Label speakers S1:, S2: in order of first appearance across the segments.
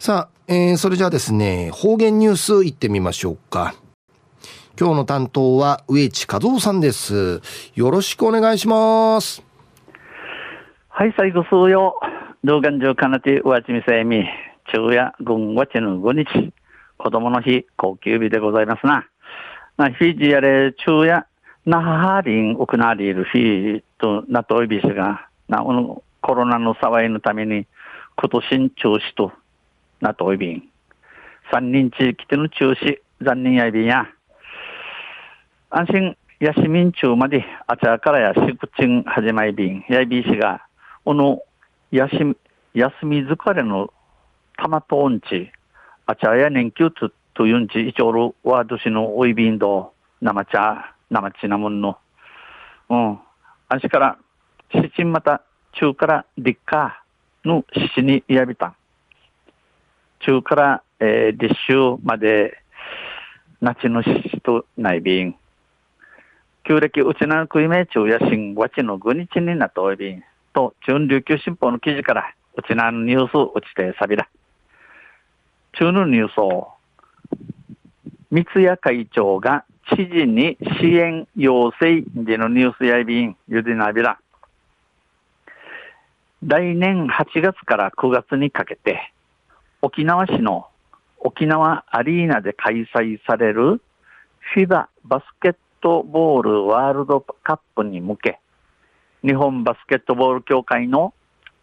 S1: さあ、えー、それじゃあですね、方言ニュースいってみましょうか。今日の担当は植地和夫さんです。よろしくお願いします。
S2: はい、最後数曜。動画上かなて上地みせみ、昼夜軍はちぬ5日、子供の日、高級日でございますな。な、ひじやれ、昼夜、那覇ハーリン、奥なりいる日となといびしが、な、コロナの騒いのために、今年中止となといびん。三人地域での中止、残念やいびんや。安心、やしみん中まで、あちゃからやしくちん始まりびん、やいびしが、この、やし、休み疲れのたまとんち、あちゃや年休つというんち、いちょるワードしのおいびんど、生茶、生ちなもんの。うん。あしから、しちんまた、中から立夏のしちにやびたん。中から、えー、立秋まで、夏のしとないびん。旧暦うちなくいめ中や新わちのぐにちになっておいびんと、中琉球新報の記事から、うちなのニュースうちてさびら。中のニュースを、三谷会長が知事に支援要請でのニュースやいびん、ゆでなびら。来年8月から9月にかけて、沖縄市の沖縄アリーナで開催されるフィババスケットボールワールドカップに向け、日本バスケットボール協会の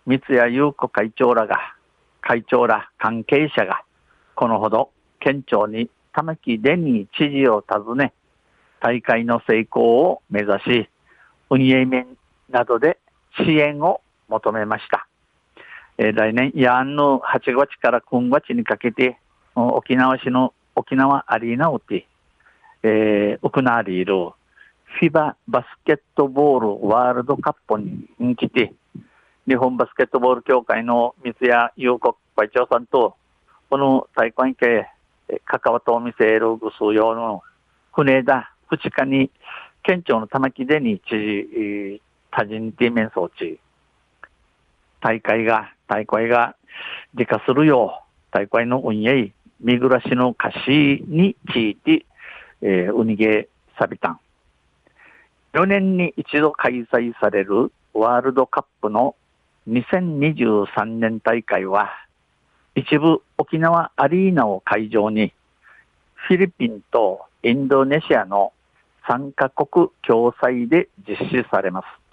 S2: 三谷優子会長らが、会長ら関係者が、このほど県庁に玉城デニー知事を訪ね、大会の成功を目指し、運営面などで支援を求めました。えー、来年、ヤンの8月から9月にかけて、沖縄市の沖縄アリーナをて、えー、行われるフィババスケットボールワールドカップに来て、日本バスケットボール協会の三谷優子会長さんと、この大会系、関わと見せるぐす用の船田二日に、県庁の玉城でに知事、多人地面装置、大会が、大会が理化するよう、大会の運営、見暮らしの歌詞について、えー、ウニゲサビタン。4年に一度開催されるワールドカップの2023年大会は、一部沖縄アリーナを会場に、フィリピンとインドネシアの3カ国共催で実施されます。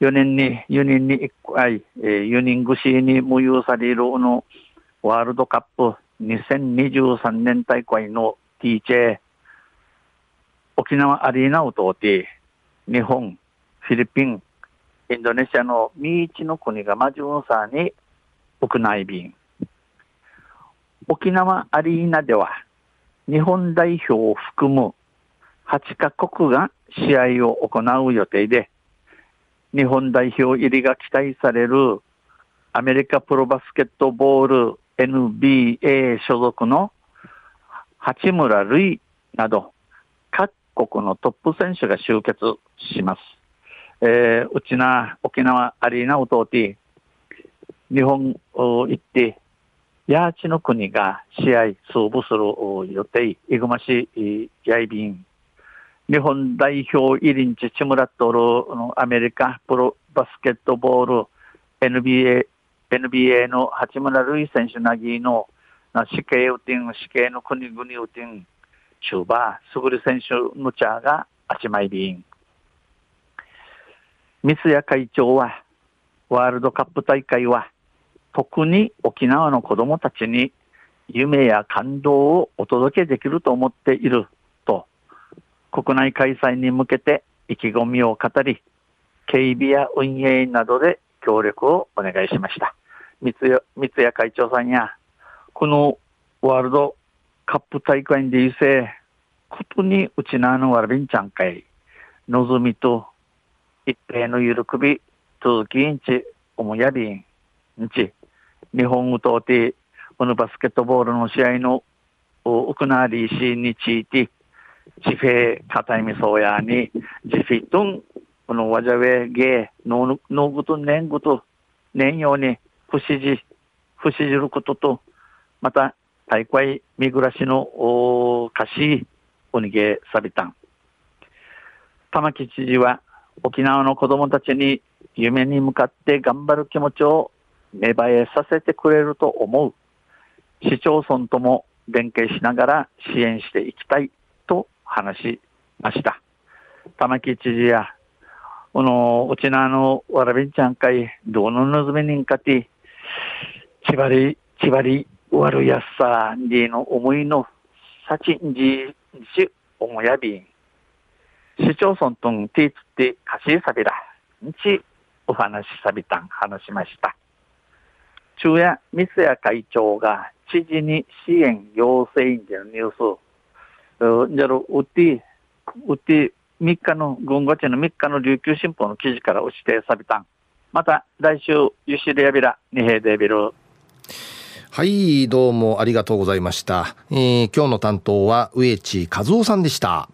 S2: 4年に、4年に1回、4人串に無有されるのワールドカップ2023年大会の TJ 沖縄アリーナを通って日本、フィリピン、インドネシアの三一の国がマジュンサーに国内便。沖縄アリーナでは日本代表を含む8カ国が試合を行う予定で日本代表入りが期待されるアメリカプロバスケットボール NBA 所属の八村塁など、各国のトップ選手が集結します。えー、うちな沖縄アリーナを通って、日本行って、ヤーチの国が試合、勝負する予定、いぐまし、やいびん。日本代表イリンチ、チムラトルのアメリカプロバスケットボール NBA、NBA の八村塁選手なぎの死刑をてん、死刑の国々をてん、中馬、すぐる選手の茶があちまいびん。三谷会長は、ワールドカップ大会は、特に沖縄の子供たちに夢や感動をお届けできると思っている、国内開催に向けて意気込みを語り、警備や運営などで協力をお願いしました。三谷会長さんやこのワールドカップ大会でいせ、ことにうちなのわらびんちゃんかい、のぞみと一平のゆるくび、続きんち、おもやびん、んち、日本を通って、このバスケットボールの試合の、おくなりしについて、ジフェかたいみそうやに、ジフィトン、このわじゃべげ、の、のぐとねんぐと、ねんように、不思議、不死じることと、また、大会見暮らしのおかしいおにげさびたん。玉城知事は沖縄の子供たちに夢に向かって頑張る気持ちを芽生えさせてくれると思う。市町村とも連携しながら支援していきたい話しました。玉城知事や、この、うちなのわらびんちゃんかい、どのぬずみにんかて、ちばり、ちばり、わるやさ、にの思いの、さちんじ、し、おもやびん。市町村とんてつってかしさびら、んち、お話しさびたん、話しました。昼夜、三谷会長が知事に支援要請員でのニュース、じゃろ、うって、うて、3日の、軍ごちの3日の琉球新報の記事から押してさびたん。また、来週、ゆしりやびら、二平でビル。
S1: はい、どうもありがとうございました。えー、今日の担当は、植地和夫さんでした。